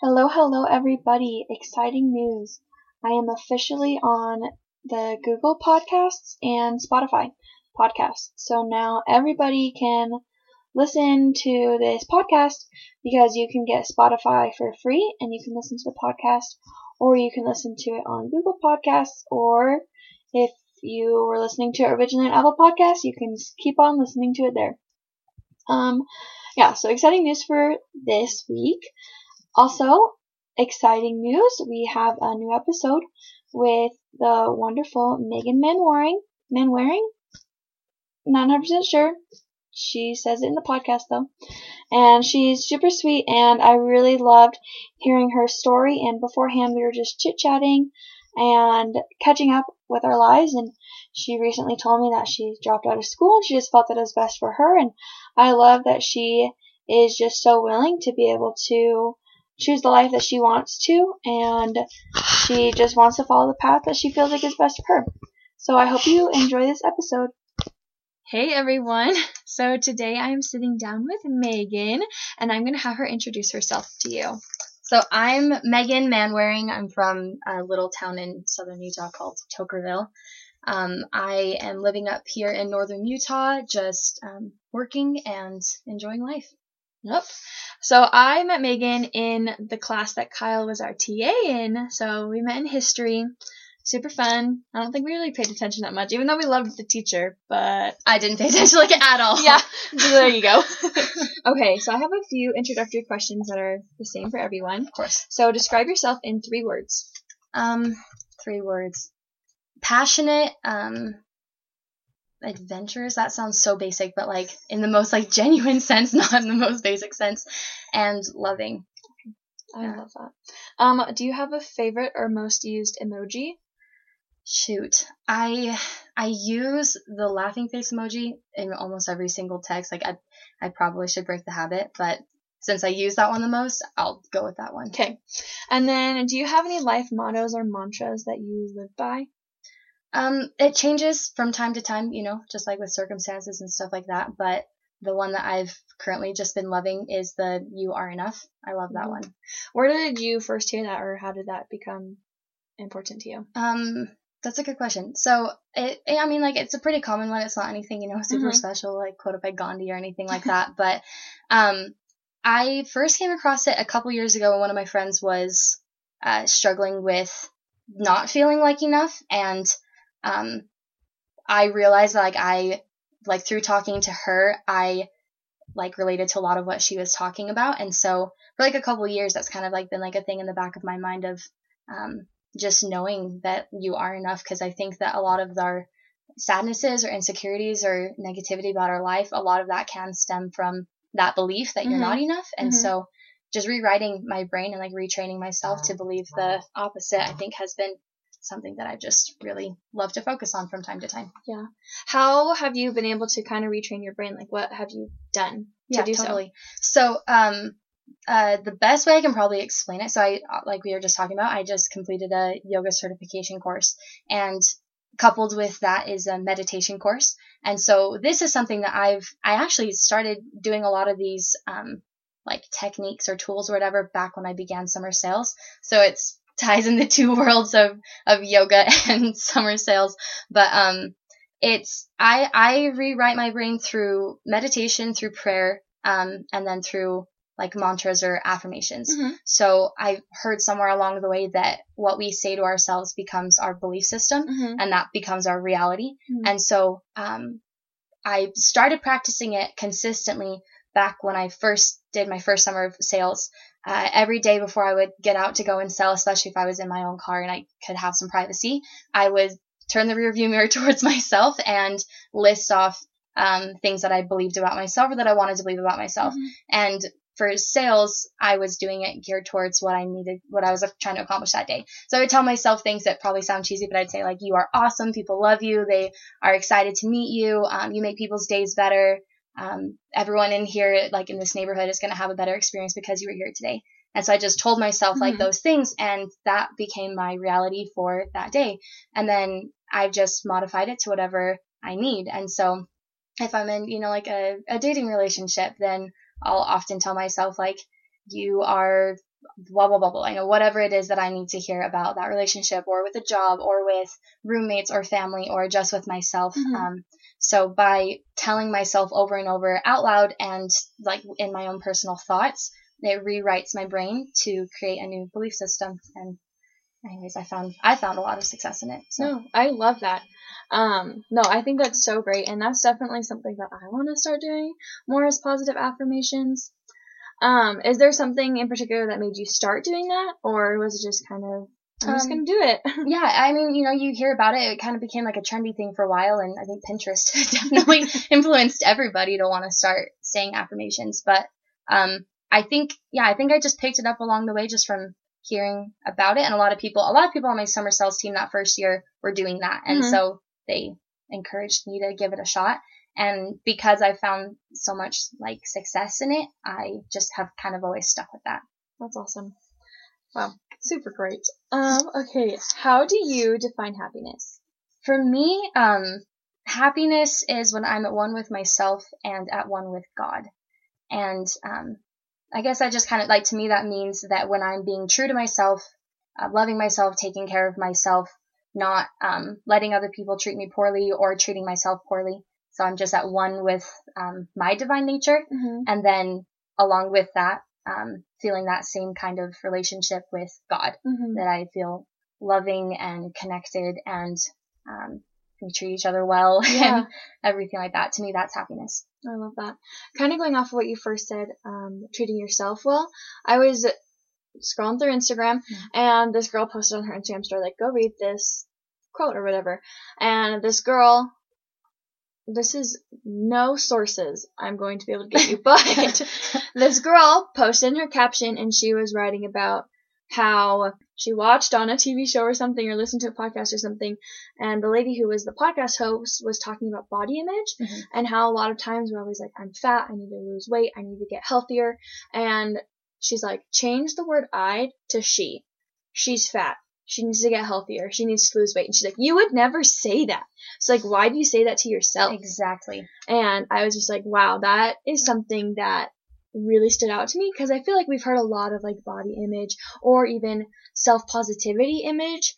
Hello, hello, everybody. Exciting news. I am officially on the Google Podcasts and Spotify podcasts. So now everybody can listen to this podcast because you can get Spotify for free and you can listen to the podcast or you can listen to it on Google Podcasts or if you were listening to it originally on Apple Podcasts, you can keep on listening to it there. Um, yeah, so exciting news for this week. Also, exciting news, we have a new episode with the wonderful Megan Manwaring. Manwaring? Not 100% sure. She says it in the podcast though. And she's super sweet and I really loved hearing her story and beforehand we were just chit chatting and catching up with our lives and she recently told me that she dropped out of school and she just felt that it was best for her and I love that she is just so willing to be able to choose the life that she wants to and she just wants to follow the path that she feels like is best for her. So I hope you enjoy this episode. Hey everyone! So today I am sitting down with Megan and I'm going to have her introduce herself to you. So I'm Megan Manwaring. I'm from a little town in southern Utah called Toquerville. Um, I am living up here in northern Utah, just um, working and enjoying life. Yep. So I met Megan in the class that Kyle was our TA in. So we met in history. Super fun. I don't think we really paid attention that much, even though we loved the teacher, but I didn't pay attention like at all. yeah, there you go. okay, so I have a few introductory questions that are the same for everyone. Of course. So describe yourself in three words. Um, three words. Passionate, um, adventurous. That sounds so basic, but like in the most like genuine sense, not in the most basic sense, and loving. I yeah. love that. Um, do you have a favorite or most used emoji? Shoot, I I use the laughing face emoji in almost every single text. Like I I probably should break the habit, but since I use that one the most, I'll go with that one. Okay. And then do you have any life mottos or mantras that you live by? Um, it changes from time to time, you know, just like with circumstances and stuff like that. But the one that I've currently just been loving is the "You Are Enough." I love that mm-hmm. one. Where did you first hear that, or how did that become important to you? Um, that's a good question. So it, I mean, like it's a pretty common one. It's not anything, you know, super mm-hmm. special, like quoted by Gandhi or anything like that. but um, I first came across it a couple years ago when one of my friends was uh, struggling with not feeling like enough, and um, I realized like I like through talking to her, I like related to a lot of what she was talking about, and so for like a couple years, that's kind of like been like a thing in the back of my mind of um, just knowing that you are enough. Because I think that a lot of our sadnesses or insecurities or negativity about our life, a lot of that can stem from that belief that you're mm-hmm. not enough, and mm-hmm. so just rewriting my brain and like retraining myself to believe the opposite, I think has been something that I just really love to focus on from time to time. Yeah. How have you been able to kind of retrain your brain? Like, what have you done to yeah, do totally. so? So, um, uh, the best way I can probably explain it. So I, like we were just talking about, I just completed a yoga certification course and coupled with that is a meditation course. And so this is something that I've, I actually started doing a lot of these, um, like techniques or tools or whatever back when I began summer sales. So it's ties in the two worlds of, of yoga and summer sales. But, um, it's, I, I rewrite my brain through meditation, through prayer, um, and then through like mantras or affirmations. Mm-hmm. So I heard somewhere along the way that what we say to ourselves becomes our belief system mm-hmm. and that becomes our reality. Mm-hmm. And so, um, I started practicing it consistently back when I first did my first summer of sales uh, every day before I would get out to go and sell, especially if I was in my own car and I could have some privacy, I would turn the rearview mirror towards myself and list off um, things that I believed about myself or that I wanted to believe about myself. Mm-hmm. And for sales, I was doing it geared towards what I needed, what I was trying to accomplish that day. So I would tell myself things that probably sound cheesy, but I'd say like, you are awesome. People love you. They are excited to meet you. Um, you make people's days better um, everyone in here, like in this neighborhood, is going to have a better experience because you were here today. And so I just told myself mm-hmm. like those things, and that became my reality for that day. And then I've just modified it to whatever I need. And so if I'm in, you know, like a, a dating relationship, then I'll often tell myself like, you are blah blah blah blah. You know, whatever it is that I need to hear about that relationship, or with a job, or with roommates, or family, or just with myself. Mhm. Um, so by telling myself over and over out loud and like in my own personal thoughts, it rewrites my brain to create a new belief system. And anyways, I found I found a lot of success in it. So No, I love that. Um, no, I think that's so great, and that's definitely something that I want to start doing more as positive affirmations. Um, is there something in particular that made you start doing that, or was it just kind of I'm just Um, gonna do it? yeah, I mean, you know, you hear about it. It kind of became like a trendy thing for a while, and I think Pinterest definitely influenced everybody to want to start saying affirmations. But um, I think, yeah, I think I just picked it up along the way just from hearing about it, and a lot of people, a lot of people on my summer sales team that first year were doing that, and Mhm. so they encouraged me to give it a shot. And because I found so much like success in it, I just have kind of always stuck with that. That's awesome. Wow, super great. Um, okay, how do you define happiness? For me, um, happiness is when I'm at one with myself and at one with God. And um, I guess I just kind of like to me that means that when I'm being true to myself, uh, loving myself, taking care of myself, not um, letting other people treat me poorly or treating myself poorly. So I'm just at one with um, my divine nature, Mm-hmm. and then along with that, um, feeling that same kind of relationship with God Mm-hmm. that I feel loving and connected and um, we treat each other well Yeah. and everything like that. To me, that's happiness. I love that. Kind of going off of what you first said, um, treating yourself well. I was scrolling through Instagram and this girl posted on her Instagram story, like, go read this quote or whatever. And this girl, this is no sources I'm going to be able to get you, but this girl posted in her caption and she was writing about how she watched on a TV show or something or listened to a podcast or something and the lady who was the podcast host was talking about body image Mhm. and how a lot of times we're always like I'm fat, I need to lose weight, I need to get healthier and she's like change the word I to she. She's fat. She needs to get healthier. She needs to lose weight. And she's like, you would never say that. So like, why do you say that to yourself? exactly. And I was just like, wow, that is something that really stood out to me because I feel like we've heard a lot of like body image or even self positivity image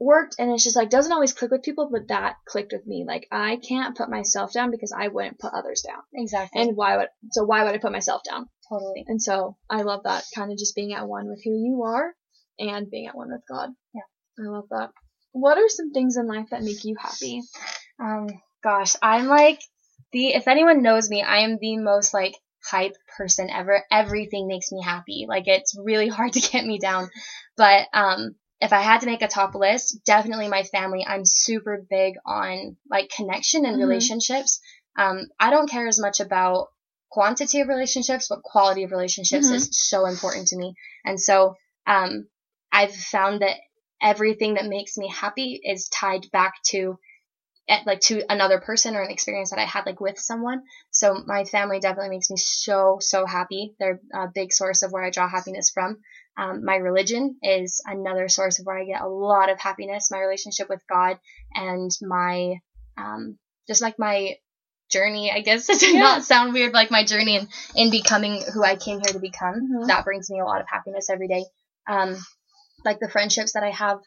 worked and it's just like doesn't always click with people but that clicked with me like i can't put myself down because i wouldn't put others down Exactly. and why would so why would i put myself down totally. and so i love that kind of just being at one with who you are and being at one with god Yeah. i love that what are some things in life that make you happy Um, gosh, I'm like the, if anyone knows me, I am the most like hype person ever. Everything makes me happy. Like it's really hard to get me down. But, um, if I had to make a top list, definitely my family. I'm super big on like connection and Mhm. relationships. Um, I don't care as much about quantity of relationships, but quality of relationships Mhm. is so important to me. And so, um, I've found that everything that makes me happy is tied back to at, like to another person or an experience that I had like with someone. So my family definitely makes me so so happy. They're a big source of where I draw happiness from. Um, my religion is another source of where I get a lot of happiness. My relationship with God and my um, just like my journey, I guess to Yeah. not sound weird, like my journey in in becoming who I came here to become. Mhm. That brings me a lot of happiness every day. Um, like the friendships that I have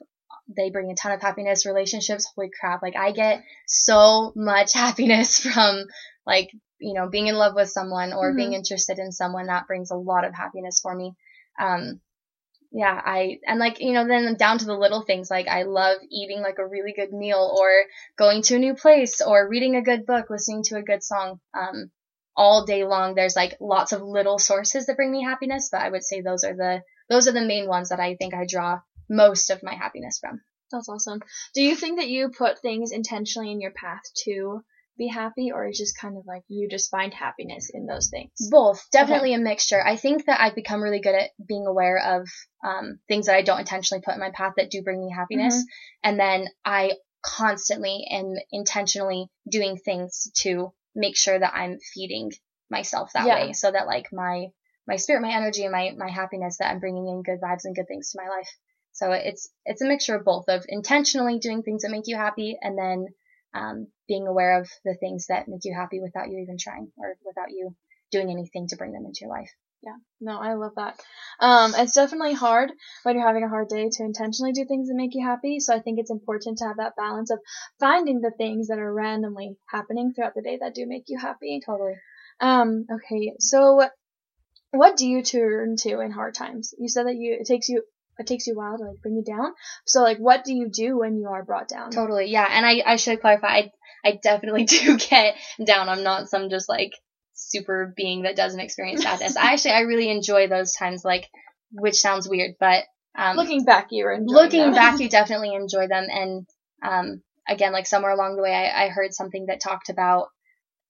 they bring a ton of happiness. Relationships holy crap. Like i get so much happiness from like you know being in love with someone or Mhm. being interested in someone. That brings a lot of happiness for me. Um yeah i and like you know then down to the little things. Like i love eating like a really good meal or going to a new place or reading a good book listening to a good song. Um all day long there's like lots of little sources that bring me happiness but i would say those are the those are the main ones that i think i draw most of my happiness from That's awesome. Do you think that you put things intentionally in your path to be happy, or it's just kind of like you just find happiness in those things? Both, definitely a mixture. I think that I've become really good at being aware of um, things that I don't intentionally put in my path that do bring me happiness, and then I constantly am intentionally doing things to make sure that I'm feeding myself that Yeah. way, so that like my my spirit, my energy, and my my happiness that I'm bringing in good vibes and good things to my life. So it's it's a mixture of both of intentionally doing things that make you happy, and then um, being aware of the things that make you happy without you even trying or without you doing anything to bring them into your life. Yeah, no, I love that. Um, it's definitely hard when you're having a hard day to intentionally do things that make you happy. So I think it's important to have that balance of finding the things that are randomly happening throughout the day that do make you happy. Totally. Um, okay, so what do you turn to in hard times? You said that you it takes you it takes you a while to like bring you down. So like, what do you do when you are brought down? Totally. Yeah. And I, I should clarify, I, I definitely do get down. I'm not some just like super being that doesn't experience sadness. I actually, I really enjoy those times, like, which sounds weird, but, um, Looking back, you're enjoying looking them. back, you definitely enjoy them. And, um, again, like somewhere along the way, I, I heard something that talked about,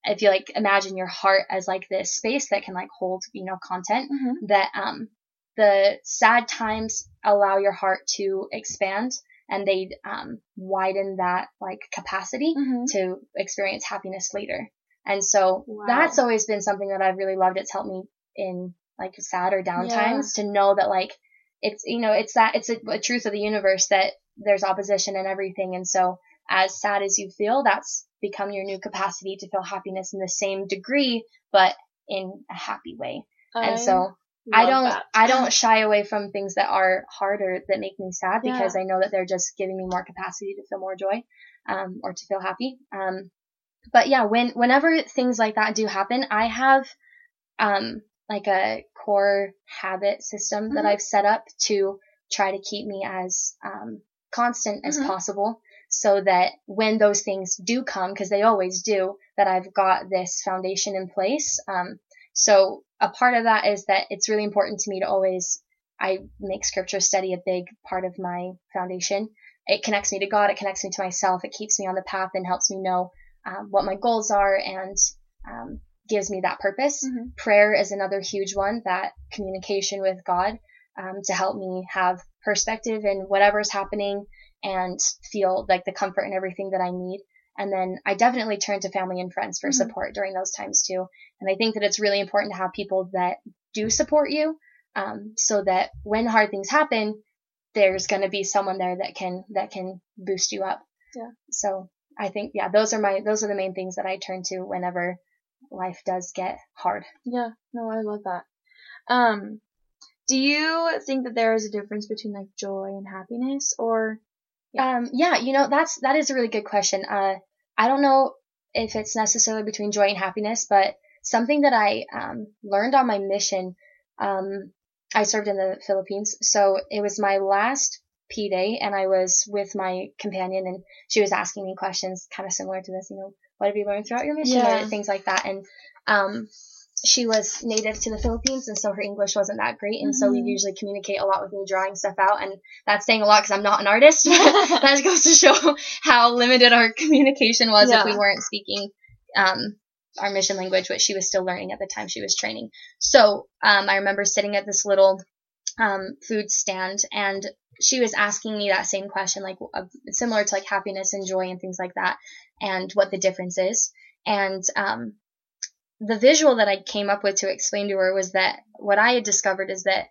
if you like imagine your heart as like this space that can like hold, you know, content, Mhm. that, um, the sad times allow your heart to expand and they, um, widen that like capacity Mhm. to experience happiness later. And so Wow. that's always been something that I've really loved. It's helped me in like sad or down Yeah. times to know that like it's you know it's that it's a, a truth of the universe that there's opposition and everything. And so as sad as you feel, that's become your new capacity to feel happiness in the same degree, but in a happy way. and so I don't that. I don't shy away from things that are harder that make me sad because I know that they're just giving me more capacity to feel more joy um, or to feel happy. Um, but yeah, when whenever things like that do happen, I have um, like a core habit system that Mhm. I've set up to try to keep me as um, constant as Mhm. possible so that when those things do come, because they always do, that I've got this foundation in place. Um, so a part of that is that it's really important to me to always, I make scripture study a big part of my foundation. It connects me to God. It connects me to myself. It keeps me on the path and helps me know um, what my goals are and um, gives me that purpose. Mhm. Prayer is another huge one, that communication with God um, to help me have perspective in whatever's happening and feel like the comfort and everything that I need. And then I definitely turn to family and friends for Mhm. support during those times too. And I think that it's really important to have people that do support you, um, so that when hard things happen, there's going to be someone there that can that can boost you up. Yeah. So I think yeah, those are my those are the main things that I turn to whenever life does get hard. Yeah, no, I love that. Um, do you think that there is a difference between like joy and happiness, or Yeah. Um, yeah, you know, that's, that is a really good question. Uh, I don't know if it's necessarily between joy and happiness, but something that I, um, learned on my mission, um, I served in the Philippines. So it was my last P day and I was with my companion and she was asking me questions kind of similar to this, you know, what have you learned throughout your mission Yeah. things like that. And, um, she was native to the Philippines and so her English wasn't that great. And so we Mhm. usually communicate a lot with me drawing stuff out and that's saying a lot because I'm not an artist. that goes to show how limited our communication was if we weren't speaking um, our mission language, which she was still learning at the time she was training. So um, I remember sitting at this little um, food stand and she was asking me that same question, like uh, similar to like happiness and joy and things like that, and what the difference is. And um, the visual that I came up with to explain to her was that what I had discovered is that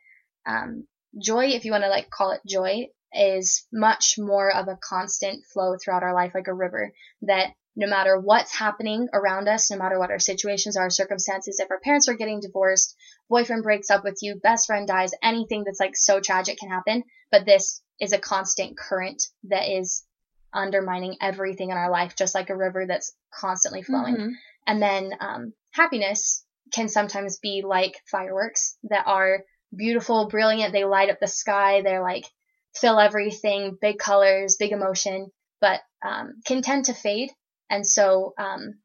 um, joy, if you want to like call it joy, is much more of a constant flow throughout our life, like a river. That no matter what's happening around us, no matter what our situations, our circumstances, if our parents are getting divorced, boyfriend breaks up with you, best friend dies, anything that's like so tragic can happen. But this is a constant current that is undermining everything in our life, just like a river that's constantly flowing. Mhm. And then um, happiness can sometimes be like fireworks that are beautiful, brilliant. They light up the sky. They're like fill everything, big colors, big emotion, but um, can tend to fade. And so um,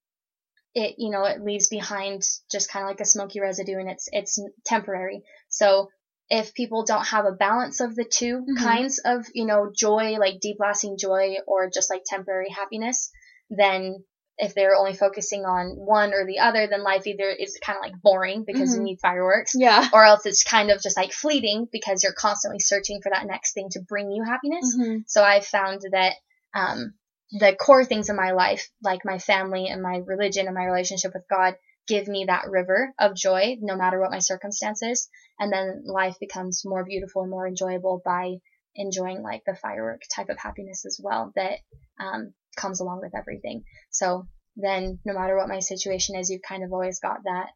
it you know it leaves behind just kind of like a smoky residue, and it's it's temporary. So if people don't have a balance of the 2 Mhm. kinds of you know joy, like deep lasting joy, or just like temporary happiness, then if they're only focusing on one or the other, then life either is kind of like boring because you Mhm. need fireworks, yeah, or else it's kind of just like fleeting because you're constantly searching for that next thing to bring you happiness. Mhm. So I've found that um, the core things in my life, like my family and my religion and my relationship with God, give me that river of joy no matter what my circumstances. And then life becomes more beautiful and more enjoyable by enjoying like the firework type of happiness as well that um, comes along with everything. So then no matter what my situation is, you've kind of always got that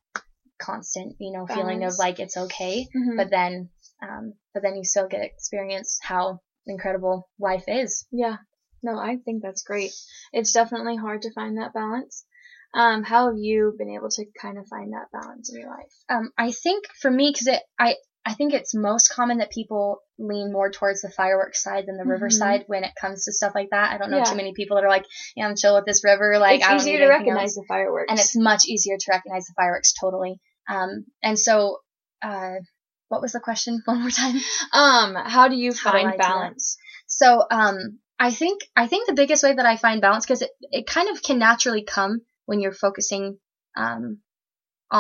constant, you know, feeling of like it's okay, Mhm. but then, um, but then you still get experience how incredible life is. Yeah. No, I think that's great. It's definitely hard to find that balance. Um, how have you been able to kind of find that balance in your life? Um, I think for me, because it, I, I think it's most common that people lean more towards the fireworks side than the river Mhm. side when it comes to stuff like that. I don't know Yeah. too many people that are like, yeah, I'm chill with this river. Like, it's I easier to recognize else. the fireworks. and it's much easier to recognize the fireworks totally. Um, and so, uh, what was the question? One more time. um, how do you find do balance? So, um, I think I think the biggest way that I find balance because it it kind of can naturally come when you're focusing um,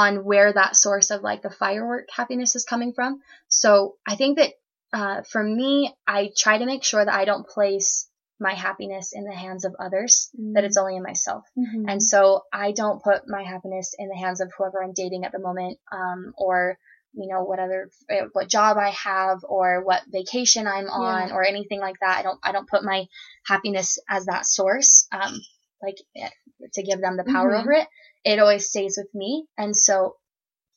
on where that source of like the firework happiness is coming from. So I think that uh, for me, I try to make sure that I don't place my happiness in the hands of others. That it's only in myself. Mhm. And so I don't put my happiness in the hands of whoever I'm dating at the moment, um, or you know what other uh, what job I have, or what vacation I'm on, Yeah. or anything like that. I don't I don't put my happiness as that source, um, like eh, to give them the power Mhm. over it. It always stays with me, and so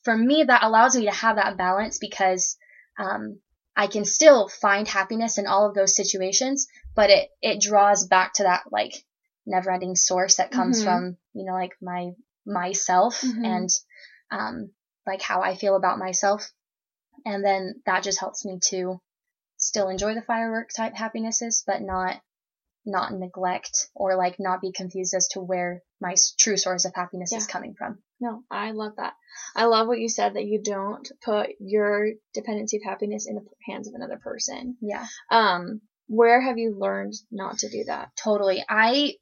for me that allows me to have that balance because um, I can still find happiness in all of those situations, but it it draws back to that like never ending source that comes Mhm. from you know like my myself Mhm. and um like how I feel about myself and then that just helps me to still enjoy the firework type happinesses but not not neglect or like not be confused as to where my true source of happiness is coming from No, I love that. I love what you said that you don't put your dependency of happiness in the hands of another person. yeah Um, where have you learned not to do that? totally i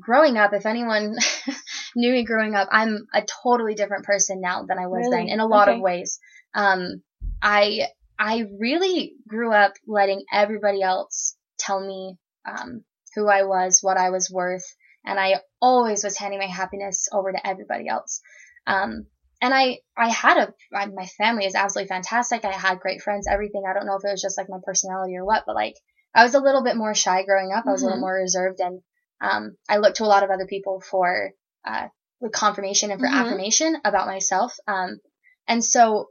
growing up if anyone knew me growing up i'm a totally different person now than i was Really? then in a lot Okay. of ways um i i really grew up letting everybody else tell me um who i was what i was worth and i always was handing my happiness over to everybody else um and I, I had a, I- my family is absolutely fantastic. I had great friends, everything. I don't know if it was just like my personality or what, but like I was a little bit more shy growing up. I was a little Mhm. more reserved and, um, I looked to a lot of other people for, uh, with confirmation and for Mhm. affirmation about myself. Um, and so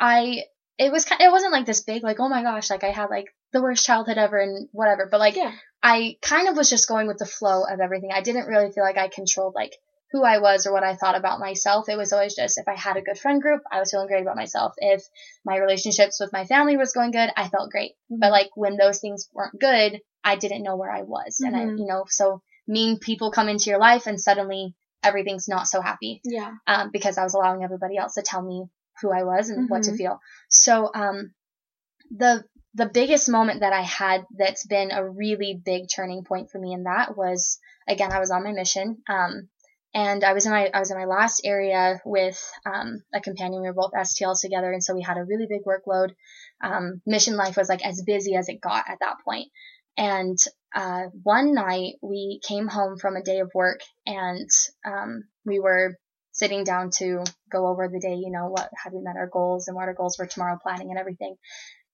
I, it was kind, it wasn't like this big, like, oh my gosh, like I had like the worst childhood ever and whatever, but like Yeah. I kind of was just going with the flow of everything. I didn't really feel like I controlled like who I was or what I thought about myself. It was always just if I had a good friend group, I was feeling great about myself. If my relationships with my family was going good, I felt great. But like when those things weren't good, I didn't know where I was. And I, Mhm. you know, so mean people come into your life and suddenly everything's not so happy yeah. um, because I was allowing everybody else to tell me who I was and what to Mhm. feel. So um, the the biggest moment that I had that's been a really big turning point for me in that was again I was on my mission um, and I was in my I was in my last area with um, a companion. We were both STLs together, and so we had a really big workload. Um, mission life was like as busy as it got at that point. And uh, one night we came home from a day of work, and um, we were sitting down to go over the day. You know, what had we met our goals and what our goals were tomorrow, planning and everything.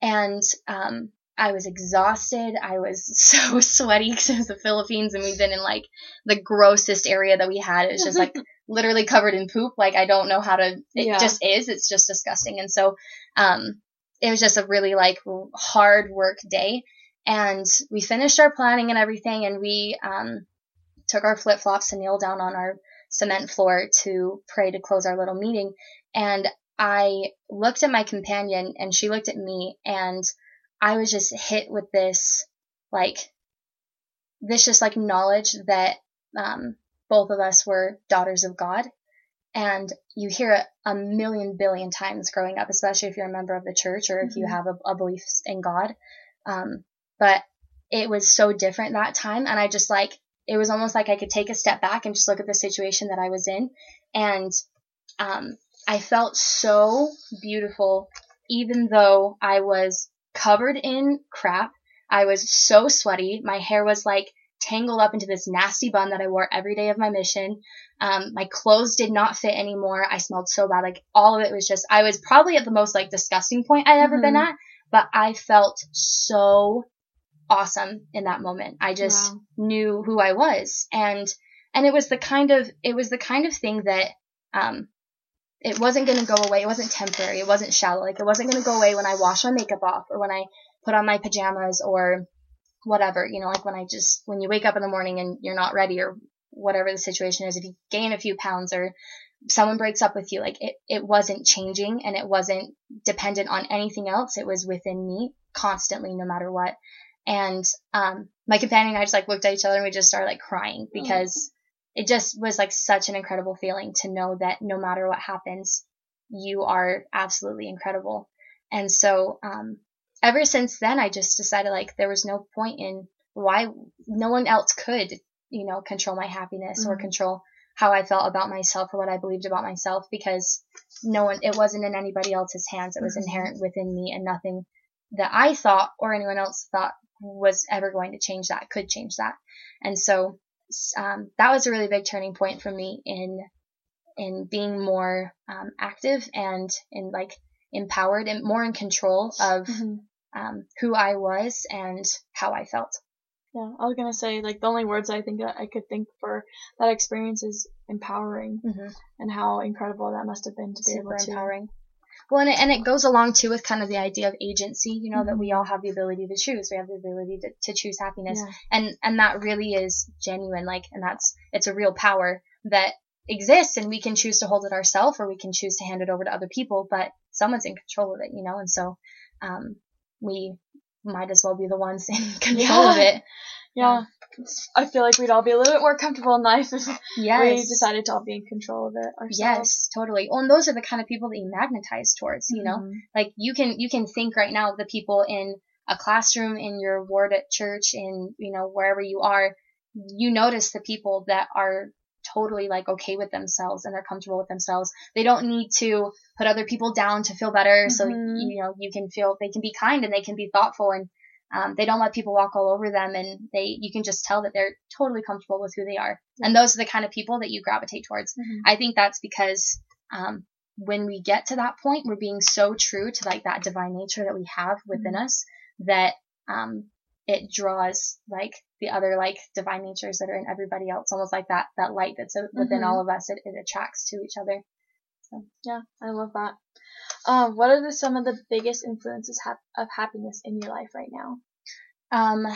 And um, I was exhausted. I was so sweaty because it was the Philippines, and we've been in like the grossest area that we had. It was just like literally covered in poop. Like I don't know how to. It Yeah. just is. It's just disgusting. And so, um, it was just a really like hard work day. And we finished our planning and everything, and we um, took our flip flops and kneel down on our cement floor to pray to close our little meeting. And I looked at my companion, and she looked at me, and I was just hit with this like this just like knowledge that um, both of us were daughters of God. And you hear it a million billion times growing up, especially if you're a member of the church or if you Mhm. have a, a belief in God. Um, but it was so different that time. And I just like, it was almost like I could take a step back and just look at the situation that I was in. And um, I felt so beautiful, even though I was covered in crap. I was so sweaty. My hair was like tangled up into this nasty bun that I wore every day of my mission. Um, my clothes did not fit anymore. I smelled so bad. Like all of it was just, I was probably at the most like disgusting point I'd ever been Mhm. at, but I felt so awesome in that moment. I just Wow. knew who I was. And, and it was the kind of, it was the kind of thing that, um, it wasn't going to go away. It wasn't temporary. It wasn't shallow. Like it wasn't going to go away when I wash my makeup off or when I put on my pajamas or whatever, you know, like when I just, when you wake up in the morning and you're not ready or whatever the situation is, if you gain a few pounds or someone breaks up with you, like it, it wasn't changing and it wasn't dependent on anything else. It was within me constantly, no matter what. And, um, my companion and I just like looked at each other and we just started like crying because it just was like such an incredible feeling to know that no matter what happens, you are absolutely incredible. And so, um, ever since then, I just decided like there was no point in why no one else could, you know, control my happiness or Mhm. control how I felt about myself or what I believed about myself because no one, it wasn't in anybody else's hands. It was Mhm. inherent within me and nothing that I thought or anyone else thought was ever going to change that, could change that. And so, um, that was a really big turning point for me in, in being more, um, active and in like empowered and more in control of, Mhm. um, who I was and how I felt. Yeah, I was gonna say like the only words I think I could think for that experience is empowering, Mm-hmm. and how incredible that must have been to be Super able to. empowering. Well, and it, and it goes along too with kind of the idea of agency, you know, that Mhm. we all have the ability to choose. We have the ability to, to choose happiness. Yeah. And, and that really is genuine. Like, and that's, it's a real power that exists and we can choose to hold it ourselves or we can choose to hand it over to other people, but someone's in control of it, you know? And so, um, we might as well be the ones in control of Yeah. it. Yeah, I feel like we'd all be a little bit more comfortable in life if Yes. we decided to all be in control of it ourselves. Yes, totally. Well, and those are the kind of people that you magnetize towards, you know? Mhm. Like you can you can think right now of the people in a classroom, in your ward at church, in you know wherever you are. You notice the people that are totally like okay with themselves and they're comfortable with themselves. They don't need to put other people down to feel better. So Mhm. you know you can feel they can be kind and they can be thoughtful and um, they don't let people walk all over them and they you can just tell that they're totally comfortable with who they are. And those are the kind of people that you gravitate towards. Mhm. I think that's because um, when we get to that point, we're being so true to like that divine nature that we have within us that um, it draws like the other like divine natures that are in everybody else, almost like that that light that's within Mhm. all of us. It, it attracts to each other. So Yeah, I love that. Um, what are the, some of the biggest influences hap- of happiness in your life right now? Um,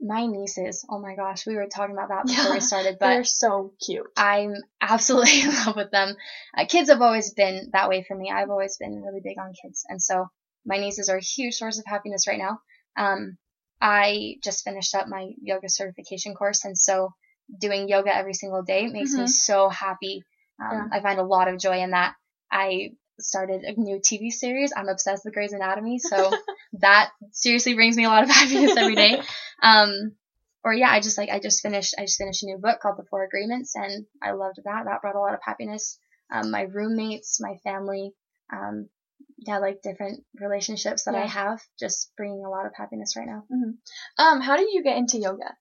my nieces, oh my gosh, we were talking about that before Yeah, we started, but They're so cute. I'm absolutely in love with them. Uh, kids have always been that way for me. I've always been really big on kids, and so my nieces are a huge source of happiness right now. Um, I just finished up my yoga certification course, and so doing yoga every single day makes me Mhm. so happy. Um, I find a lot of joy in that. I started a new TV series. I'm obsessed with Grey's Anatomy, so that seriously brings me a lot of happiness every day. Um, or yeah, I just like I just finished I just finished a new book called The Four Agreements, and I loved that. That brought a lot of happiness. Um, my roommates, my family, um, yeah, like different relationships that I have, just bringing a lot of happiness right now. Um, how did you get into yoga?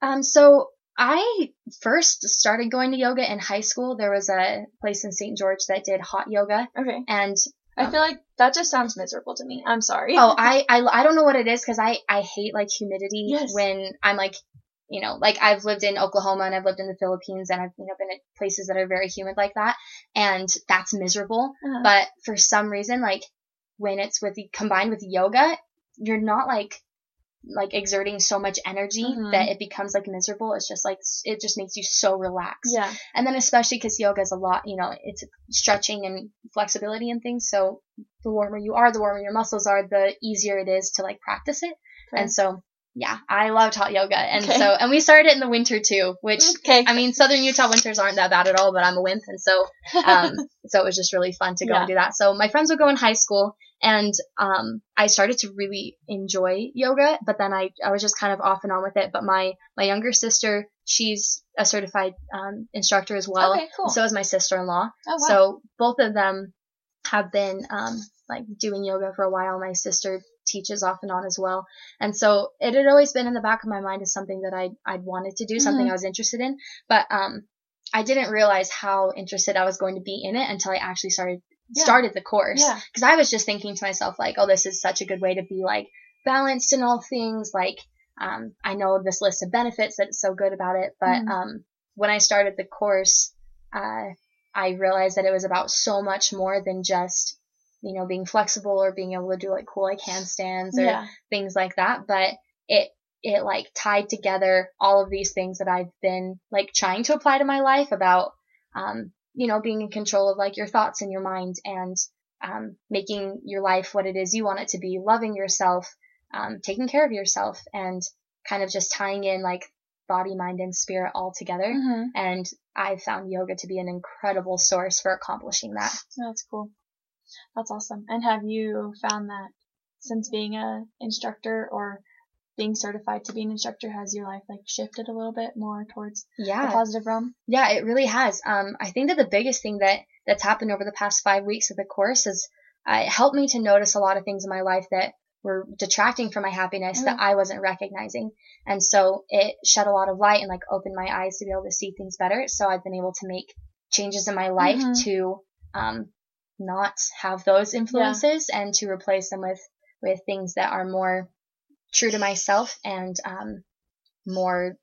Um, so I first started going to yoga in high school. There was a place in St. George that did hot yoga, Okay. and I feel like that just sounds miserable to me. I'm sorry. oh, I I, I don't know what it is because I I hate like humidity Yes. when I'm like. You know, like I've lived in Oklahoma and I've lived in the Philippines and I've you know been at places that are very humid like that, and that's miserable. Uh-huh. But for some reason, like when it's with combined with yoga, you're not like like exerting so much energy Mhm. that it becomes like miserable. It's just like it just makes you so relaxed. yeah. And then especially because yoga is a lot, you know, it's stretching and flexibility and things. So the warmer you are, the warmer your muscles are, the easier it is to like practice it. Fair. And so yeah, I loved hot yoga, and Okay. so and we started it in the winter too, which Okay. I mean, Southern Utah winters aren't that bad at all, but I'm a wimp, and so um, so it was just really fun to go and do that. So my friends would go in high school, and um, I started to really enjoy yoga, but then I I was just kind of off and on with it. But my my younger sister, she's a certified um, instructor as well. Okay, cool. So is my sister-in-law. oh, wow. So both of them have been um, like doing yoga for a while. My sister teaches off and on as well, and so it had always been in the back of my mind as something that I I'd wanted to do, something Mhm. I was interested in, but um, I didn't realize how interested I was going to be in it until I actually started Yeah. started the course. Yeah. Because I was just thinking to myself like, oh, this is such a good way to be like balanced in all things. Like, um, I know this list of benefits that's so good about it, but Mhm. um, when I started the course, uh, I realized that it was about so much more than just, you know, being flexible or being able to do like cool like handstands or Yeah. things like that. But it, it like tied together all of these things that I've been like trying to apply to my life about, um, you know, being in control of like your thoughts and your mind and, um, making your life what it is you want it to be, loving yourself, um, taking care of yourself and kind of just tying in like body, mind, and spirit all together. hmm And I found yoga to be an incredible source for accomplishing that. That's cool. That's awesome. And have you found that since being a instructor or being certified to be an instructor has your life like shifted a little bit more towards the Yeah. positive realm? Yeah, it really has. Um, I think that the biggest thing that that's happened over the past five weeks of the course is uh, it helped me to notice a lot of things in my life that were detracting from my happiness that I wasn't recognizing. And so it shed a lot of light and like opened my eyes to be able to see things better. So I've been able to make changes in my life Mhm. to um, not have those influences and to replace them with with things that are more true to myself and um, more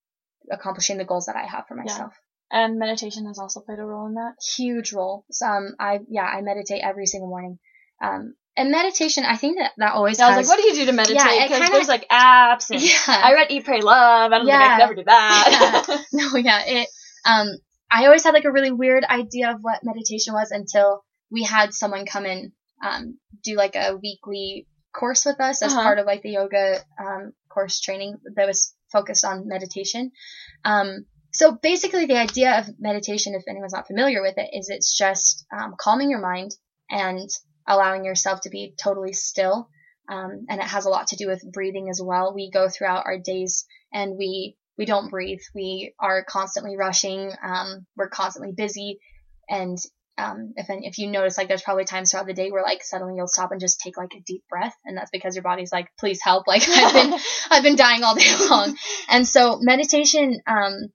accomplishing the goals that I have for myself. Yeah. And meditation has also played a role in that. huge role. So, um, I yeah, I meditate every single morning. Um, and meditation, I think that that always I was like, what do you do to meditate? Yeah, it Because kinda- there's like apps and yeah, I read Eat, Pray, Love. I don't think I Yeah. could ever do that. no, yeah, it. Um, I always had like a really weird idea of what meditation was until we had someone come in, um, do like a weekly course with us as Uh-huh. part of like the yoga um, course training that was focused on meditation. Um, so basically, the idea of meditation, if anyone's not familiar with it, is it's just um, calming your mind and allowing yourself to be totally still. Um, and it has a lot to do with breathing as well. We go throughout our days and we we don't breathe. We are constantly rushing. Um, we're constantly busy, and um, if if you notice, like there's probably times throughout the day where like suddenly you'll stop and just take like a deep breath, and that's because your body's like, please help. Like I've been I've been dying all day long, and so meditation. Um,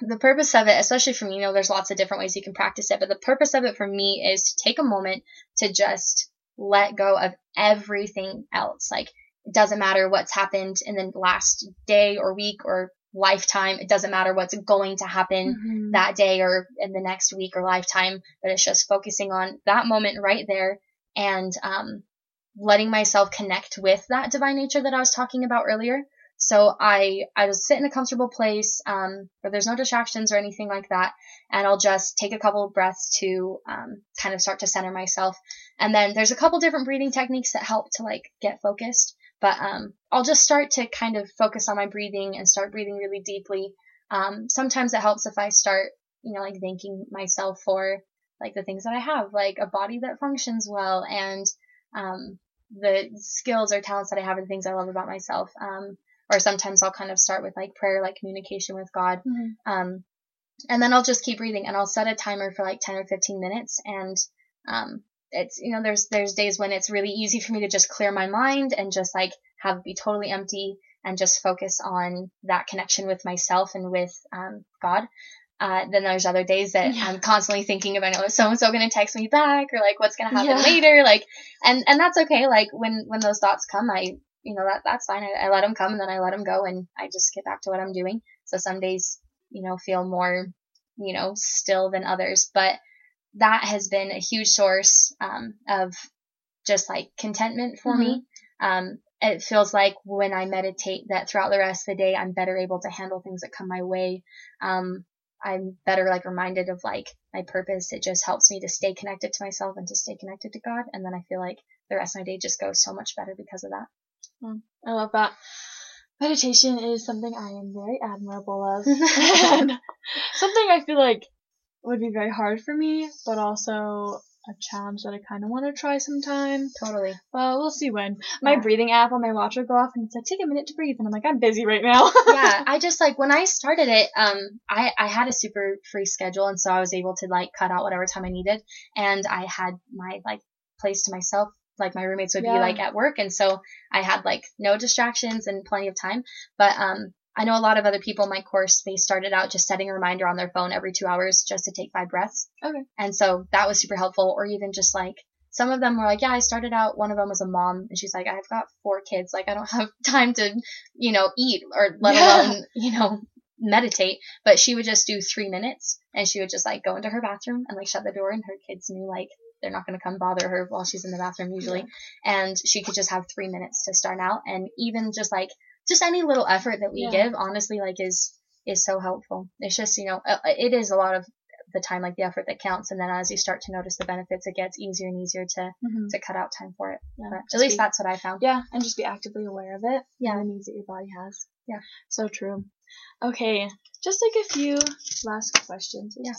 the purpose of it, especially for me, you know, there's lots of different ways you can practice it, but the purpose of it for me is to take a moment to just let go of everything else. Like, it doesn't matter what's happened in the last day or week or lifetime. It doesn't matter what's going to happen Mhm. that day or in the next week or lifetime, but it's just focusing on that moment right there and um, letting myself connect with that divine nature that I was talking about earlier. So I I just sit in a comfortable place um, where there's no distractions or anything like that, and I'll just take a couple of breaths to um, kind of start to center myself. And then there's a couple different breathing techniques that help to like get focused. But um, I'll just start to kind of focus on my breathing and start breathing really deeply. Um, sometimes it helps if I start, you know, like thanking myself for like the things that I have, like a body that functions well and um, the skills or talents that I have and things I love about myself. Um, or sometimes I'll kind of start with like prayer, like communication with God. Mhm. Um, and then I'll just keep breathing and I'll set a timer for like 10 or 15 minutes. And, um, it's, you know, there's, there's days when it's really easy for me to just clear my mind and just like have be totally empty and just focus on that connection with myself and with, um, God. Uh, then there's other days that Yeah. I'm constantly thinking about, oh, is so and so going to text me back or like what's going to happen Yeah. later? Like, and, and that's okay. Like when, when those thoughts come, I, you know, that, that's fine. I, I let them come and then I let them go and I just get back to what I'm doing. So some days, you know, feel more, you know, still than others, but that has been a huge source, um, of just like contentment for me. Um, it feels like when I meditate that throughout the rest of the day, I'm better able to handle things that come my way. Um, I'm better like reminded of like my purpose. It just helps me to stay connected to myself and to stay connected to God. And then I feel like the rest of my day just goes so much better because of that. I love that. Meditation is something I am very admirable of. and something I feel like would be very hard for me, but also a challenge that I kind of want to try sometime. Totally. Well, we'll see when. My Yeah. breathing app on my watch will go off and it's like, take a minute to breathe. And I'm like, I'm busy right now. yeah, I just like when I started it, um, I, I had a super free schedule and so I was able to like cut out whatever time I needed and I had my like place to myself. Like my roommates would Yeah. be like at work and so I had like no distractions and plenty of time. But um I know a lot of other people in my course, they started out just setting a reminder on their phone every two hours just to take five breaths. Okay. And so that was super helpful. Or even just like some of them were like, yeah, I started out, one of them was a mom and she's like, I've got four kids. Like I don't have time to, you know, eat or let Yeah. alone, you know, meditate, but she would just do three minutes and she would just like go into her bathroom and like shut the door and her kids knew like they're not going to come bother her while she's in the bathroom usually. And she could just have three minutes to start out. And even just like, just any little effort that we Yeah. give, honestly, like is, is so helpful. It's just, you know, uh, it is a lot of the time, like the effort that counts. And then as you start to notice the benefits, it gets easier and easier to, Mhm. to cut out time for it. Yeah, But at least be- that's what I found. Yeah, and just be actively aware of it. Yeah. The needs that your body has. Yeah. So true. Okay, just like a few last questions. Yeah.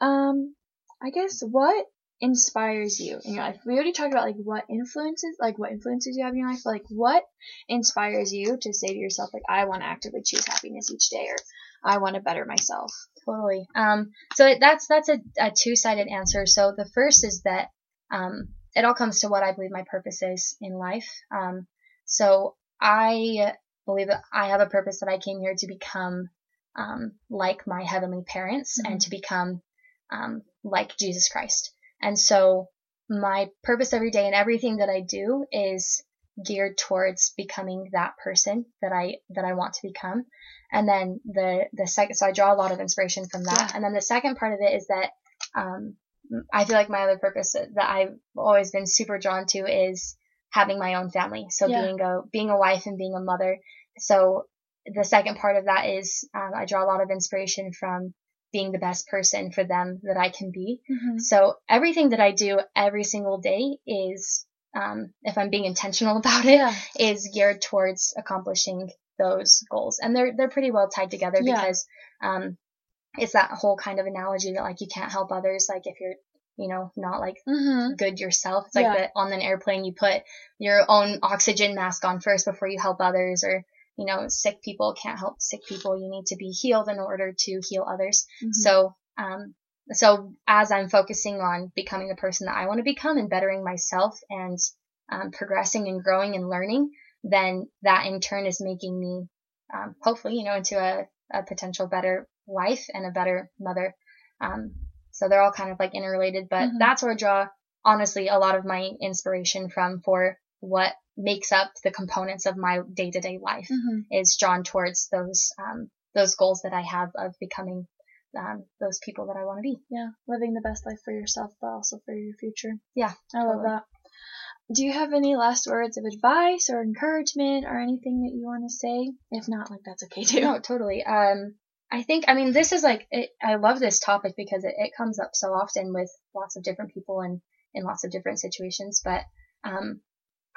Um, I guess what inspires you in your life? We already talked about like what influences, like what influences you have in your life. Like what inspires you to say to yourself, like I want to actively choose happiness each day, or I want to better myself. Totally. Um, so that's that's a, a two-sided answer. So the first is that um, it all comes to what I believe my purpose is in life. Um, so I believe that I have a purpose that I came here to become um, like my heavenly parents and to become um, like Jesus Christ. And so my purpose every day and everything that I do is geared towards becoming that person that I that I want to become. And then the the second, so I draw a lot of inspiration from that. Yeah. And then the second part of it is that um, I feel like my other purpose that I've always been super drawn to is having my own family. So Yeah. being a being a wife and being a mother. So the second part of that is um, I draw a lot of inspiration from being the best person for them that I can be. Mm-hmm. So everything that I do every single day is, um, if I'm being intentional about it, Yeah. is geared towards accomplishing those goals. And they're they're pretty well tied together Yeah. because um, it's that whole kind of analogy that like you can't help others like if you're you know not like Mm-hmm. good yourself. It's like Yeah. that on an airplane you put your own oxygen mask on first before you help others or you know sick people can't help sick people. You need to be healed in order to heal others. Mm-hmm. So, um, so as I'm focusing on becoming the person that I want to become and bettering myself and um, progressing and growing and learning, then that in turn is making me, um, hopefully, you know, into a, a potential better wife and a better mother. Um, so they're all kind of like interrelated, but Mhm. that's where I draw honestly a lot of my inspiration from for what makes up the components of my day to day life Mm-hmm. is drawn towards those um, those goals that I have of becoming um, those people that I want to be. Yeah, living the best life for yourself, but also for your future. Yeah, I love that. Do you have any last words of advice or encouragement or anything that you want to say? If not, like that's okay too. No, totally. Um, I think I mean this is like it, I love this topic because it, it comes up so often with lots of different people and in lots of different situations. But um,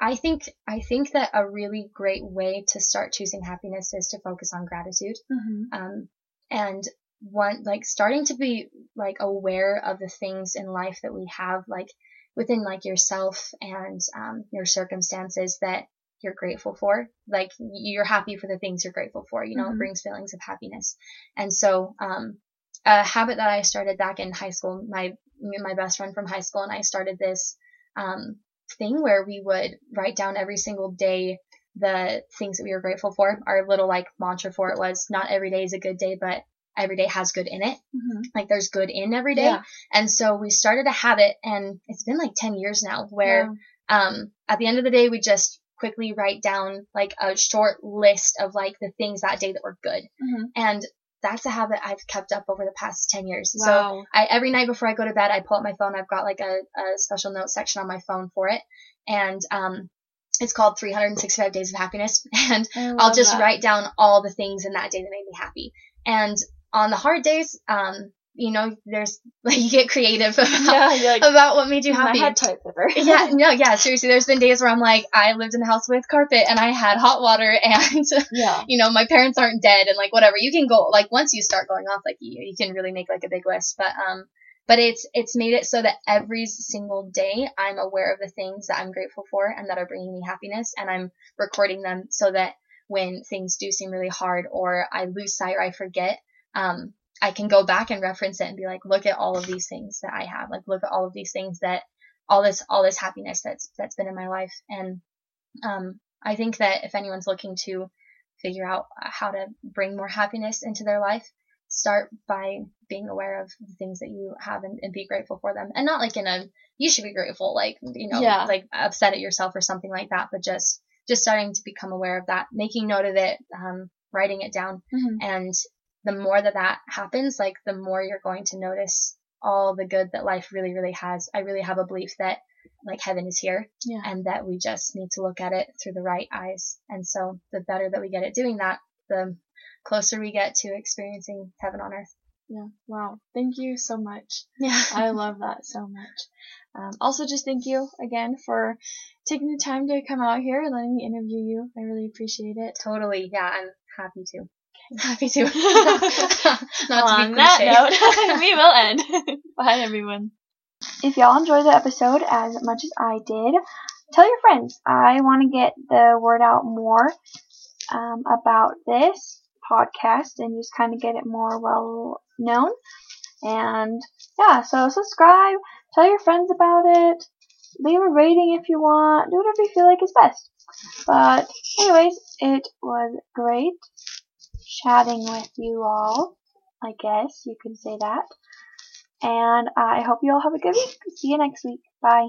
I think I think that a really great way to start choosing happiness is to focus on gratitude. Mm-hmm. um, and one like starting to be like aware of the things in life that we have like within like yourself and um, your circumstances that you're grateful for like you're happy for the things you're grateful for you know Mhm. it brings feelings of happiness and so um, a habit that i started back in high school my my best friend from high school and i started this um, thing where we would write down every single day the things that we were grateful for. Our little like mantra for it was not every day is a good day, but every day has good in it. Mm-hmm. Like there's good in every day. Yeah. And so we started a habit and it's been like 10 years now where, Wow. um, at the end of the day, we just quickly write down like a short list of like the things that day that were good. Mhm. And that's a habit I've kept up over the past 10 years. So I every night before I go to bed, I pull up my phone. I've got like a, a special note section on my phone for it, and um, it's called 365 Days of Happiness. And I'll just that. write down all the things in that day that made me happy. And on the hard days, um, you know, there's like you get creative about, Yeah, like, about what made you happy. head type paper. yeah, no, yeah, seriously. There's been days where I'm like, I lived in a house with carpet and I had hot water and yeah. you know, my parents aren't dead and like whatever. You can go like once you start going off, like you, you can really make like a big list. But um, but it's it's made it so that every single day I'm aware of the things that I'm grateful for and that are bringing me happiness, and I'm recording them so that when things do seem really hard or I lose sight or I forget, um, I can go back and reference it and be like, look at all of these things that I have, like look at all of these things that all this all this happiness that's that's been in my life and um, I think that if anyone's looking to figure out how to bring more happiness into their life, start by being aware of the things that you have and, and be grateful for them. And not like in a, you should be grateful, like, you know, Yeah. like upset at yourself or something like that, but just, just starting to become aware of that, making note of it, um, writing it down Mhm. and the more that that happens, like the more you're going to notice all the good that life really, really has. I really have a belief that like heaven is here Yeah. and that we just need to look at it through the right eyes. And so the better that we get at doing that, the closer we get to experiencing heaven on earth. Yeah. Wow. Thank you so much. Yeah. I love that so much. Um, also, just thank you again for taking the time to come out here and letting me interview you. I really appreciate it. totally. Yeah, I'm happy to. Happy to. Not to On be that note, we will end. Bye, everyone. If y'all enjoyed the episode as much as I did, tell your friends. I want to get the word out more um, about this podcast and just kind of get it more well known. And yeah, so subscribe, tell your friends about it, leave a rating if you want, do whatever you feel like is best. But anyways, it was great chatting with you all. I guess you can say that. And I hope you all have a good week. See you next week. Bye.